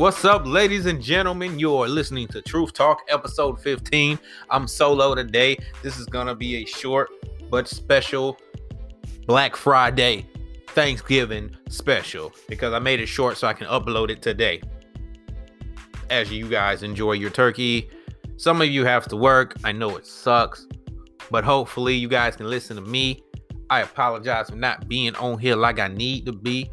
What's up, ladies and gentlemen? You're listening to Truth Talk, episode 15. I'm solo today. This is gonna be a short but special Black Friday Thanksgiving special because I made it short so I can upload it today. As you guys enjoy your turkey, some of you have to work. I know it sucks, but hopefully you guys can listen to me. I apologize for not being on here like I need to be.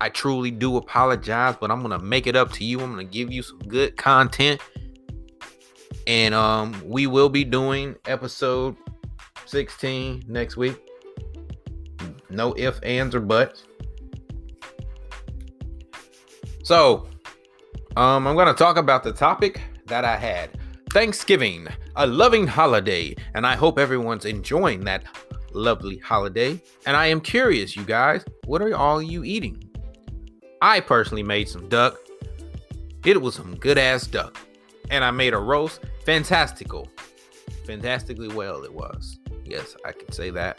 I truly do apologize, but I'm gonna make it up to you. I'm gonna give you some good content. And um, we will be doing episode 16 next week. No ifs, ands, or buts. So, um, I'm gonna talk about the topic that I had. Thanksgiving, a loving holiday, and I hope everyone's enjoying that lovely holiday. And I am curious, you guys, what are all you eating? I personally made some duck. It was some good ass duck. And I made a roast. Fantastical. Fantastically well it was. Yes, I can say that.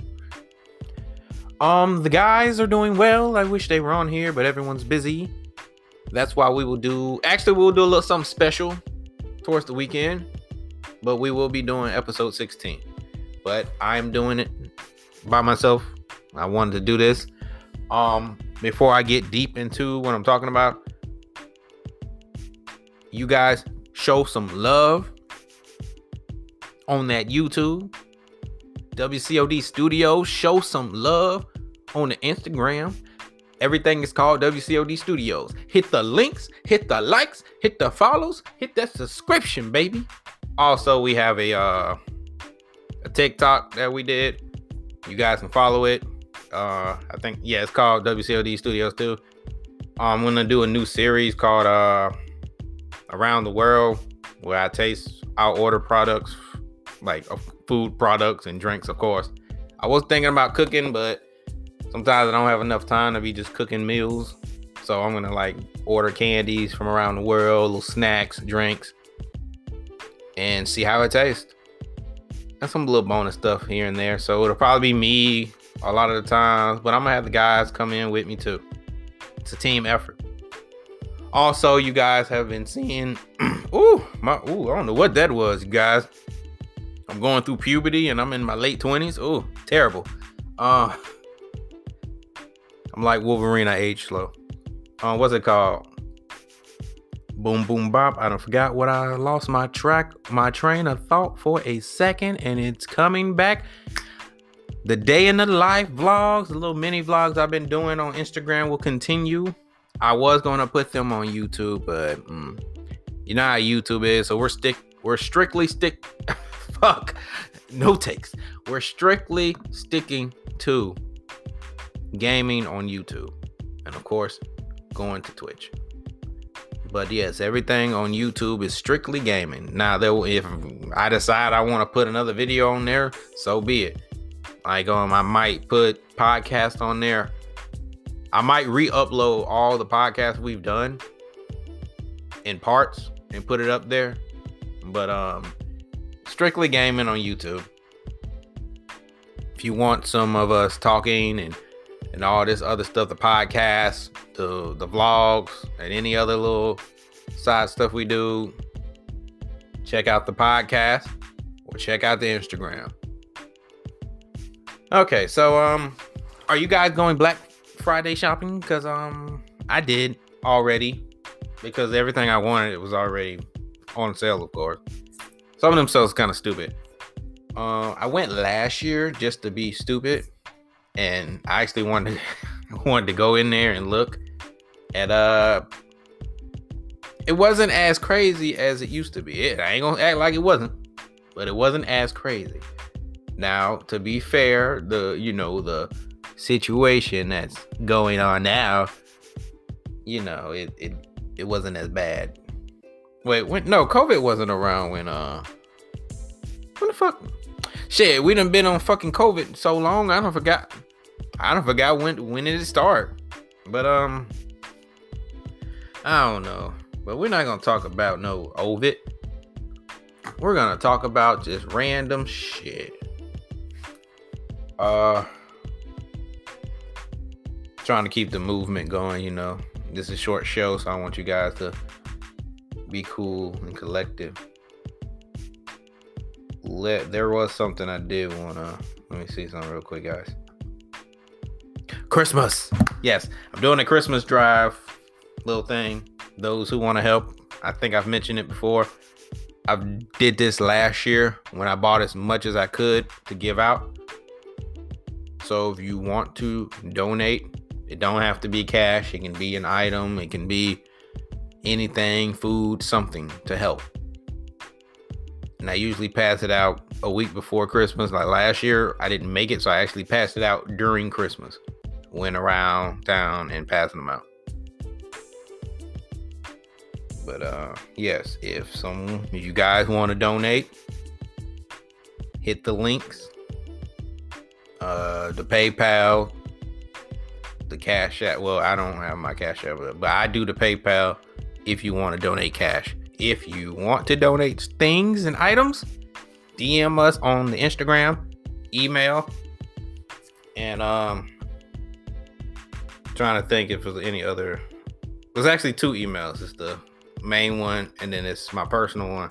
Um, the guys are doing well. I wish they were on here, but everyone's busy. That's why we will do actually we'll do a little something special towards the weekend. But we will be doing episode 16. But I'm doing it by myself. I wanted to do this. Um, before I get deep into what I'm talking about, you guys show some love on that YouTube. WCOD Studios, show some love on the Instagram. Everything is called WCOD Studios. Hit the links, hit the likes, hit the follows, hit that subscription, baby. Also, we have a uh a TikTok that we did. You guys can follow it. Uh, I think yeah, it's called WCOD Studios too. I'm gonna do a new series called uh Around the World, where I taste, I'll order products like uh, food products and drinks, of course. I was thinking about cooking, but sometimes I don't have enough time to be just cooking meals. So I'm gonna like order candies from around the world, little snacks, drinks, and see how it tastes. And some little bonus stuff here and there. So it'll probably be me a lot of the times, but I'm gonna have the guys come in with me too. It's a team effort. Also, you guys have been seeing, ooh, my, ooh, I don't know what that was, you guys. I'm going through puberty and I'm in my late 20s. Ooh, terrible. Uh, I'm like Wolverine. I age slow. Uh, what's it called? Boom, boom, bop. I don't forgot what I lost my track, my train of thought for a second, and it's coming back the day in the life vlogs, the little mini vlogs I've been doing on Instagram will continue. I was gonna put them on YouTube, but mm, you know how YouTube is, so we're stick we're strictly stick fuck no takes. We're strictly sticking to gaming on YouTube, and of course, going to Twitch. But yes, everything on YouTube is strictly gaming. Now, there, if I decide I want to put another video on there, so be it. Like um, I might put podcast on there. I might re-upload all the podcasts we've done in parts and put it up there. But um, strictly gaming on YouTube. If you want some of us talking and and all this other stuff, the podcast, the the vlogs, and any other little side stuff we do, check out the podcast or check out the Instagram. Okay, so um, are you guys going Black Friday shopping? Because um, I did already because everything I wanted was already on sale, of course. Some of them sales kind of stupid. Uh, I went last year just to be stupid, and I actually wanted wanted to go in there and look at uh. It wasn't as crazy as it used to be. It, I ain't gonna act like it wasn't, but it wasn't as crazy. Now, to be fair, the you know the situation that's going on now, you know, it it it wasn't as bad. Wait, when no, COVID wasn't around when uh when the fuck shit, we done been on fucking COVID so long, I don't forgot I don't forgot when when did it start. But um I don't know. But we're not gonna talk about no COVID. We're gonna talk about just random shit. Uh, trying to keep the movement going, you know. this is a short show, so I want you guys to be cool and collective. Let there was something I did wanna let me see something real quick, guys. Christmas. Yes, I'm doing a Christmas drive little thing. Those who want to help, I think I've mentioned it before. I did this last year when I bought as much as I could to give out. So if you want to donate, it don't have to be cash. It can be an item. It can be anything, food, something to help. And I usually pass it out a week before Christmas. Like last year, I didn't make it, so I actually passed it out during Christmas. Went around town and passing them out. But uh yes, if some if you guys want to donate, hit the links. Uh the PayPal, the Cash App. Well, I don't have my Cash App, but I do the PayPal if you want to donate cash. If you want to donate things and items, DM us on the Instagram, email, and um trying to think if there's any other there's actually two emails. It's the main one, and then it's my personal one,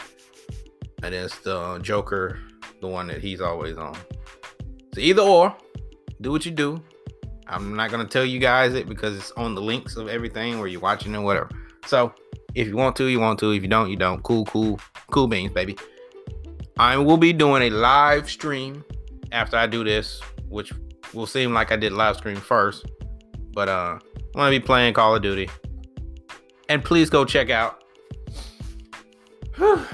and it's the Joker, the one that he's always on. So either or, do what you do. I'm not gonna tell you guys it because it's on the links of everything where you're watching and whatever. So if you want to, you want to. If you don't, you don't. Cool, cool, cool beans, baby. I will be doing a live stream after I do this, which will seem like I did live stream first. But uh I'm gonna be playing Call of Duty. And please go check out. Y'all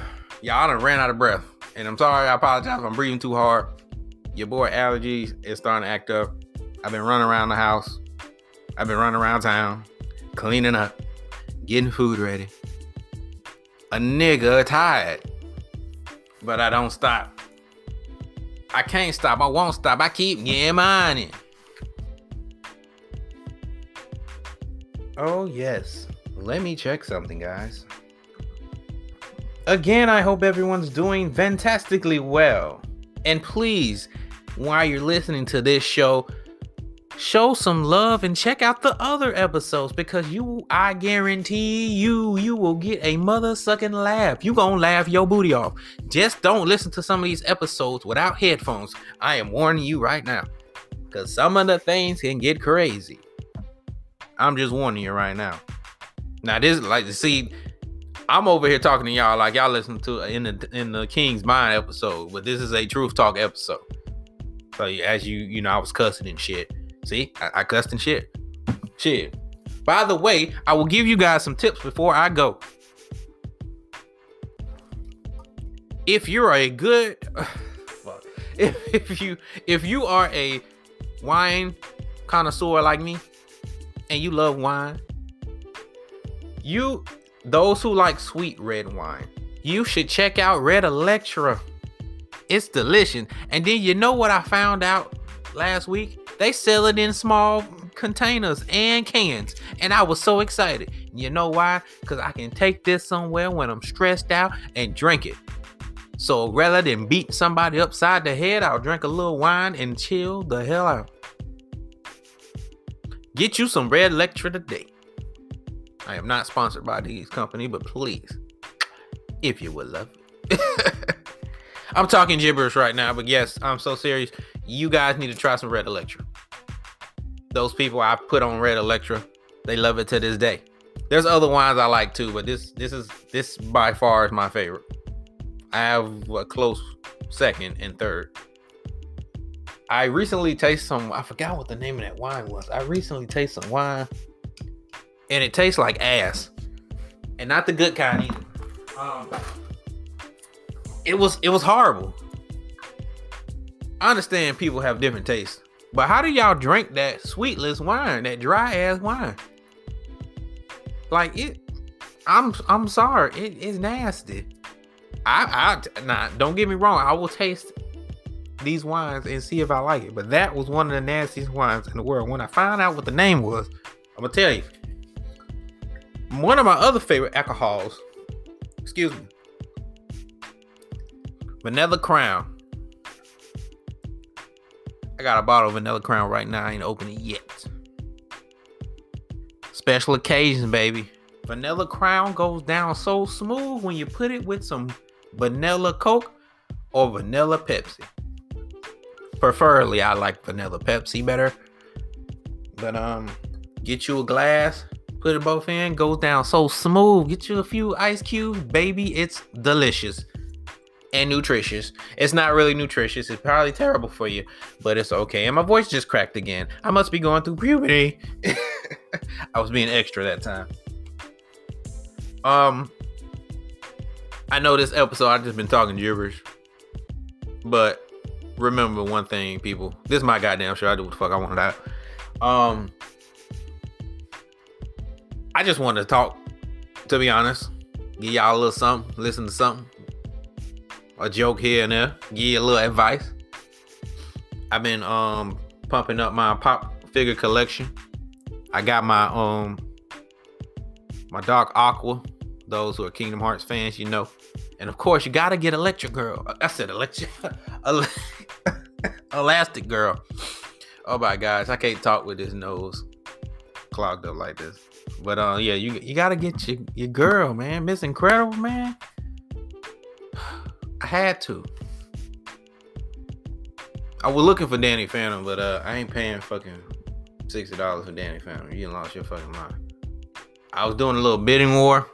done ran out of breath. And I'm sorry, I apologize I'm breathing too hard. Your boy allergies is starting to act up. I've been running around the house. I've been running around town, cleaning up, getting food ready. A nigga tired. But I don't stop. I can't stop. I won't stop. I keep getting money. Oh, yes. Let me check something, guys. Again, I hope everyone's doing fantastically well. And please, while you're listening to this show, show some love and check out the other episodes because you I guarantee you you will get a mother sucking laugh. You gonna laugh your booty off. Just don't listen to some of these episodes without headphones. I am warning you right now. Cause some of the things can get crazy. I'm just warning you right now. Now this like see I'm over here talking to y'all like y'all listen to in the in the King's Mind episode, but this is a truth talk episode. So as you you know, I was cussing and shit. See, I, I cussed and shit. Shit. By the way, I will give you guys some tips before I go. If you're a good if, if you if you are a wine connoisseur like me and you love wine, you those who like sweet red wine, you should check out Red Electra. It's delicious. And then you know what I found out last week? They sell it in small containers and cans. And I was so excited. You know why? Because I can take this somewhere when I'm stressed out and drink it. So rather than beat somebody upside the head, I'll drink a little wine and chill the hell out. Get you some Red Electra today. I am not sponsored by these company, but please, if you would love it. I'm talking gibberish right now, but yes, I'm so serious. You guys need to try some Red Electra. Those people I put on Red Electra, they love it to this day. There's other wines I like too, but this this is this by far is my favorite. I have a close second and third. I recently tasted some. I forgot what the name of that wine was. I recently tasted some wine, and it tastes like ass, and not the good kind either. Um, it was it was horrible. I understand people have different tastes, but how do y'all drink that sweetless wine, that dry ass wine? Like it, I'm I'm sorry, it is nasty. I I nah, don't get me wrong, I will taste these wines and see if I like it. But that was one of the nastiest wines in the world. When I found out what the name was, I'm gonna tell you. One of my other favorite alcohols, excuse me, Vanilla Crown. I got a bottle of Vanilla Crown right now. I ain't opened it yet. Special occasions, baby. Vanilla Crown goes down so smooth when you put it with some vanilla Coke or vanilla Pepsi. Preferably, I like vanilla Pepsi better. But um, get you a glass, put it both in, goes down so smooth. Get you a few ice cubes, baby. It's delicious and nutritious. It's not really nutritious. It's probably terrible for you, but it's okay. And my voice just cracked again. I must be going through puberty. I was being extra that time. Um, I know this episode I've just been talking gibberish, but remember one thing, people. This is my goddamn show. I do what the fuck I want to do. Um, I just wanted to talk. To be honest, give y'all a little something. Listen to something. A joke here and there. Give you a little advice. I've been um pumping up my pop figure collection. I got my um my Dark Aqua those who are Kingdom Hearts fans, you know. And of course, you gotta get Electric Girl. I said Electric, Elastic Girl. Oh my gosh, I can't talk with this nose clogged up like this. But uh, yeah, you you gotta get your your girl, man. Miss Incredible, man. I had to. I was looking for Danny Phantom, but uh, I ain't paying fucking sixty dollars for Danny Phantom. You lost your fucking mind. I was doing a little bidding war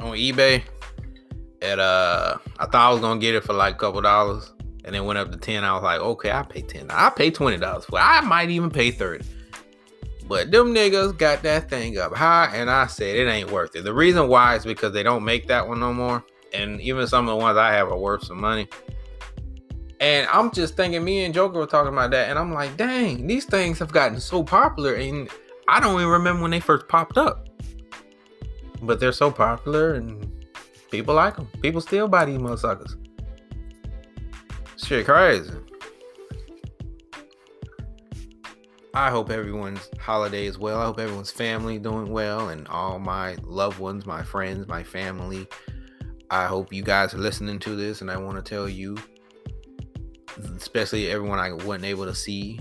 on eBay at uh I thought I was gonna get it for like a couple dollars and then went up to 10. I was like, okay, I'll pay 10. I'll pay $20 for it. I might even pay 30. But them niggas got that thing up high, and I said it ain't worth it. The reason why is because they don't make that one no more. And even some of the ones I have are worth some money. And I'm just thinking, me and Joker were talking about that, and I'm like, dang, these things have gotten so popular, and I don't even remember when they first popped up but they're so popular and people like them. People still buy these motherfuckers. Shit, crazy. I hope everyone's holiday is well. I hope everyone's family doing well, and all my loved ones, my friends, my family. I hope you guys are listening to this, and I want to tell you, especially everyone I wasn't able to see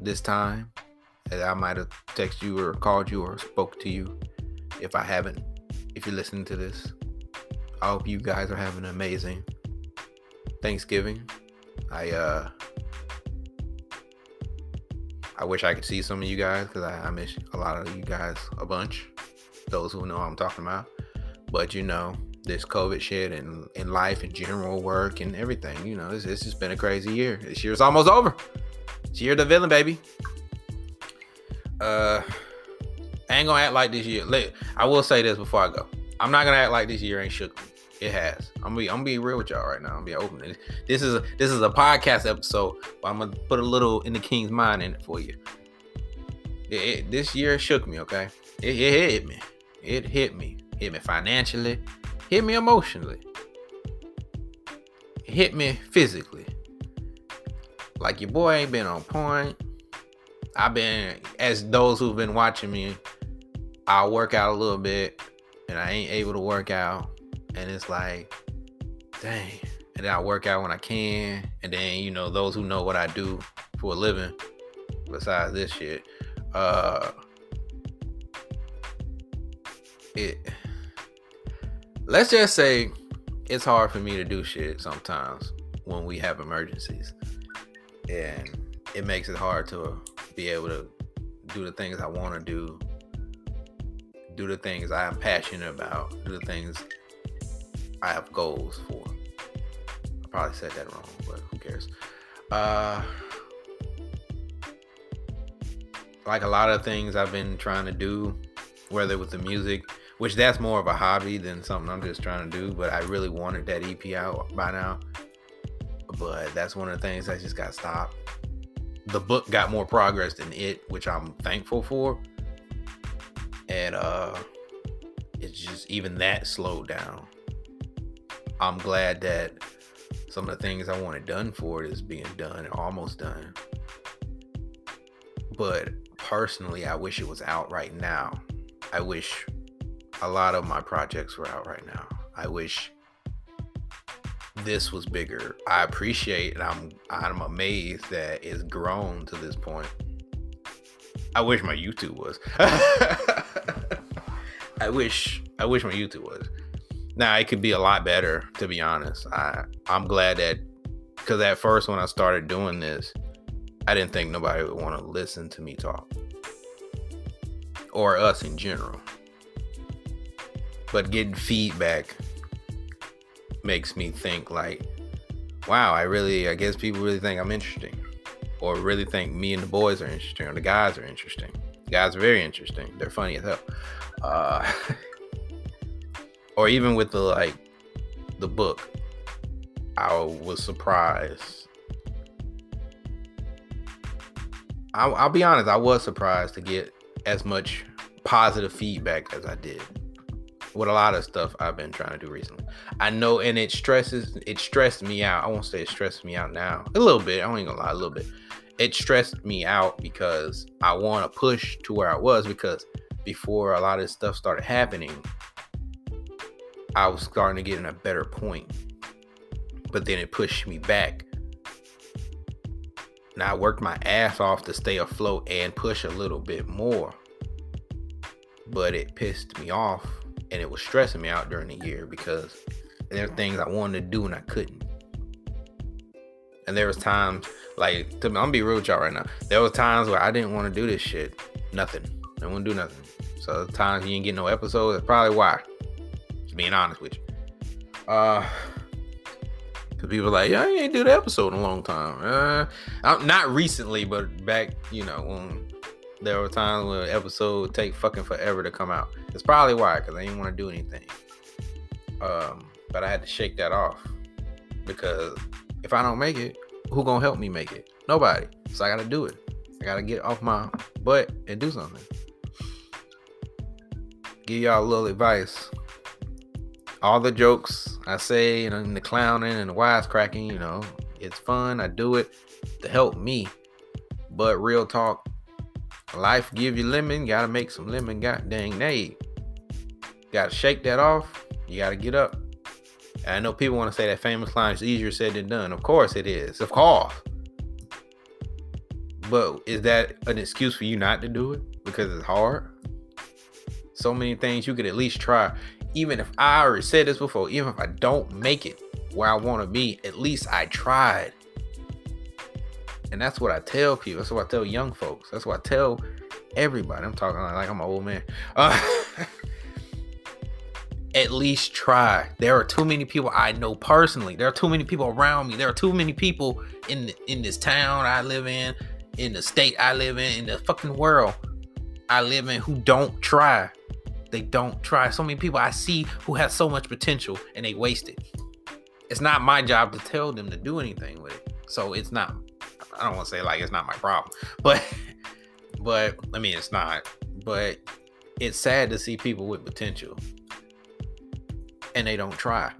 this time, that I might have texted you or called you or spoke to you if I haven't, if you're listening to this, I hope you guys are having an amazing Thanksgiving. I uh I wish I could see some of you guys because I, I, miss a lot of you guys a bunch. Those who know I'm talking about. But you know, this COVID shit and in life and general work and everything, you know, it's, it's just been a crazy year. This year's almost over. It's year the villain, baby. Uh I ain't gonna act like this year. I will say this before I go. I'm not gonna act like this year ain't shook me. It has. I'm gonna be I'm gonna be real with y'all right now. I'm gonna be open. This is a this is a podcast episode. But I'm gonna put a little in the king's mind in it for you. It, it, this year shook me. Okay, it, it hit me. It hit me. Hit me financially. Hit me emotionally. Hit me physically. Like your boy ain't been on point. I've been, as those who've been watching me I'll work out a little bit and I ain't able to work out. And it's like, dang. And then I work out when I can. And then, you know, those who know what I do for a living, besides this shit, uh it let's just say it's hard for me to do shit sometimes when we have emergencies. And it makes it hard to be able to do the things I want to do do the things I am passionate about, do the things I have goals for. I probably said that wrong, but who cares? Uh, like a lot of things I've been trying to do, whether with the music, which that's more of a hobby than something I'm just trying to do, but I really wanted that EP out by now. But that's one of the things that just got stopped. The book got more progress than it, which I'm thankful for and uh it's just even that slowed down i'm glad that some of the things i wanted done for it is being done and almost done but personally i wish it was out right now i wish a lot of my projects were out right now i wish this was bigger i appreciate and i'm i'm amazed that it's grown to this point I wish my YouTube was. I wish I wish my YouTube was. Now it could be a lot better, to be honest. I I'm glad that because at first when I started doing this, I didn't think nobody would want to listen to me talk or us in general. But getting feedback makes me think like, wow, I really, I guess people really think I'm interesting, or really think me and the boys are interesting, or the guys are interesting. The guys are very interesting. They're funny as hell. Uh, or even with the like the book, I was surprised. I'll, I'll be honest, I was surprised to get as much positive feedback as I did with a lot of stuff I've been trying to do recently. I know, and it stresses, it stressed me out. I won't say it stressed me out now. A little bit. I ain't gonna lie, a little bit. It stressed me out because I want to push to where I was because before a lot of this stuff started happening, I was starting to get in a better point. But then it pushed me back. Now I worked my ass off to stay afloat and push a little bit more. But it pissed me off and it was stressing me out during the year because there were things I wanted to do and I couldn't. And there was times like I'm gonna be real with y'all right now. There was times where I didn't want to do this shit. Nothing. I wouldn't do nothing. So the times you didn't get no episodes, that's probably why. Just being honest with you. Uh people like, yeah, you ain't do the episode in a long time. Uh, not recently, but back, you know, when there were times when an episode would take fucking forever to come out. It's probably why, because I didn't want to do anything. Um, but I had to shake that off because if I don't make it, who gonna help me make it? Nobody. So I gotta do it. I gotta get off my butt and do something. Give y'all a little advice. All the jokes I say and the clowning and the wisecracking, you know, it's fun. I do it to help me. But real talk, Life give you lemon, gotta make some lemon god dang nay. Gotta shake that off. You gotta get up. And I know people want to say that famous line is easier said than done. Of course it is. Of course. But is that an excuse for you not to do it? Because it's hard? So many things you could at least try. Even if I already said this before, even if I don't make it where I want to be, at least I tried. And that's what I tell people. That's what I tell young folks. That's what I tell everybody. I'm talking like I'm an old man. Uh, at least try. There are too many people I know personally. There are too many people around me. There are too many people in in this town I live in, in the state I live in, in the fucking world I live in who don't try. They don't try. So many people I see who have so much potential and they waste it. It's not my job to tell them to do anything with it. So it's not I don't want to say like it's not my problem, but but I mean it's not. But it's sad to see people with potential and they don't try.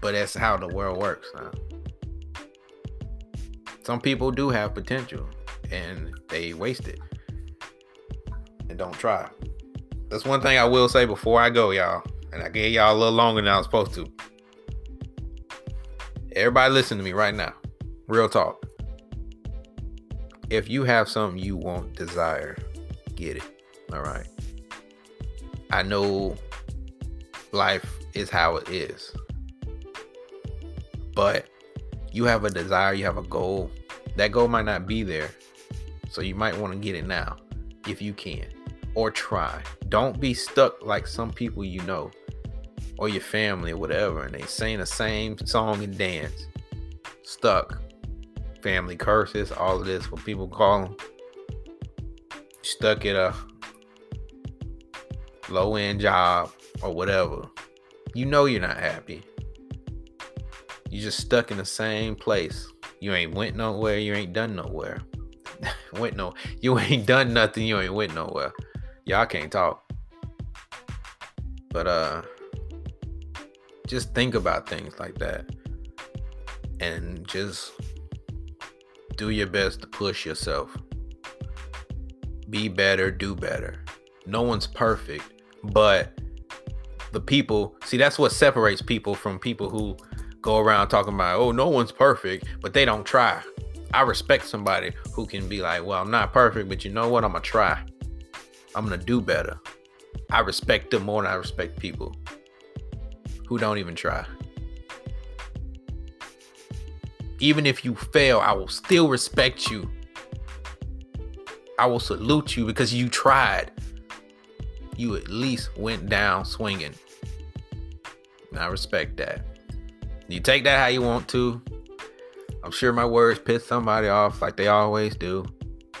But that's how the world works now. Some people do have potential and they waste it and don't try. That's one thing I will say before I go, y'all. And I gave y'all a little longer than I was supposed to. Everybody listen to me right now. Real talk. If you have something you want, desire, get it. All right. I know life is how it is. But you have a desire, you have a goal. That goal might not be there. So you might want to get it now if you can or try. Don't be stuck like some people you know or your family or whatever, and they sing the same song and dance. Stuck. Family curses, all of this, what people call them. Stuck at a low end job or whatever. You know you're not happy. You just stuck in the same place. You ain't went nowhere, you ain't done nowhere. went no you ain't done nothing, you ain't went nowhere. Y'all can't talk. But uh just think about things like that and just do your best to push yourself. Be better, do better. No one's perfect, but the people, see, that's what separates people from people who go around talking about, oh, no one's perfect, but they don't try. I respect somebody who can be like, well, I'm not perfect, but you know what? I'm gonna try. I'm gonna do better. I respect them more than I respect people who don't even try. Even if you fail, I will still respect you. I will salute you because you tried. You at least went down swinging. And I respect that. You take that how you want to. I'm sure my words piss somebody off like they always do.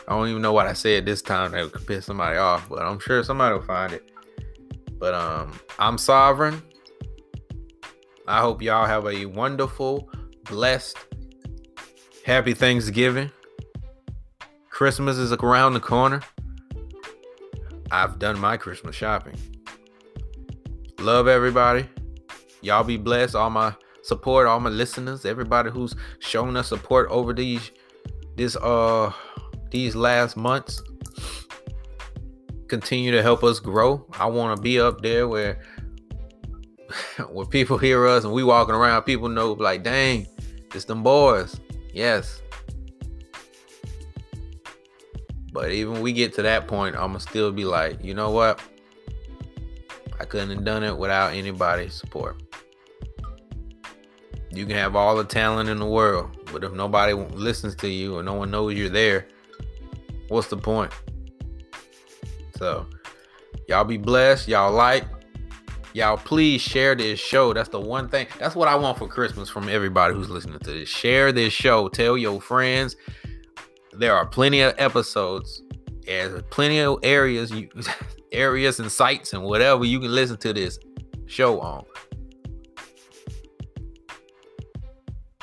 I don't even know what I said this time that could piss somebody off, but I'm sure somebody will find it. But um, I'm sovereign. I hope y'all have a wonderful, blessed, happy Thanksgiving. Christmas is around the corner. I've done my Christmas shopping. Love everybody. Y'all be blessed. All my support, all my listeners, everybody who's shown us support over these this uh these last months. Continue to help us grow. I want to be up there where where people hear us and we walking around, people know like, dang, it's them boys. Yes. But even we get to that point, I'ma still be like, you know what? I couldn't have done it without anybody's support. You can have all the talent in the world, but if nobody listens to you or no one knows you're there, what's the point? So, y'all be blessed. Y'all like. Y'all please share this show. That's the one thing. That's what I want for Christmas from everybody who's listening to this. Share this show. Tell your friends. There are plenty of episodes. There's plenty of areas you areas and sites and whatever you can listen to this show on.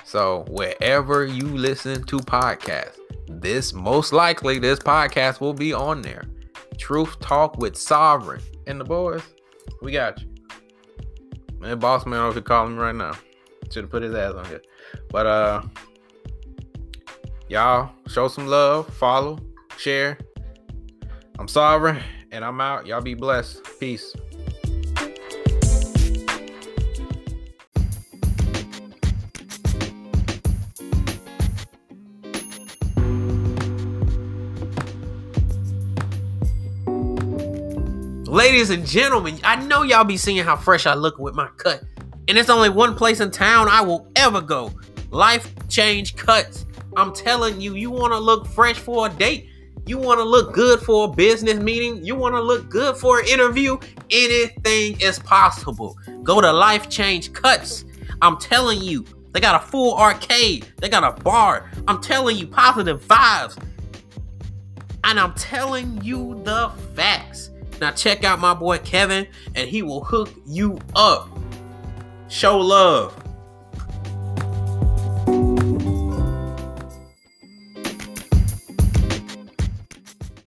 So wherever you listen to podcasts, this most likely this podcast will be on there. Truth Talk with Sovereign and the boys. We got you. Man, boss man if here calling me right now. Should have put his ass on here. But uh y'all show some love, follow, share. I'm Sovereign and I'm out. Y'all be blessed. Peace. Ladies and gentlemen, I know y'all be seeing how fresh I look with my cut. And it's only one place in town I will ever go. Life Change Cuts. I'm telling you, you want to look fresh for a date? You want to look good for a business meeting? You want to look good for an interview? Anything is possible. Go to Life Change Cuts. I'm telling you, they got a full arcade. They got a bar. I'm telling you, positive vibes. And I'm telling you the facts. Now check out my boy Kevin, and he will hook you up. Show love.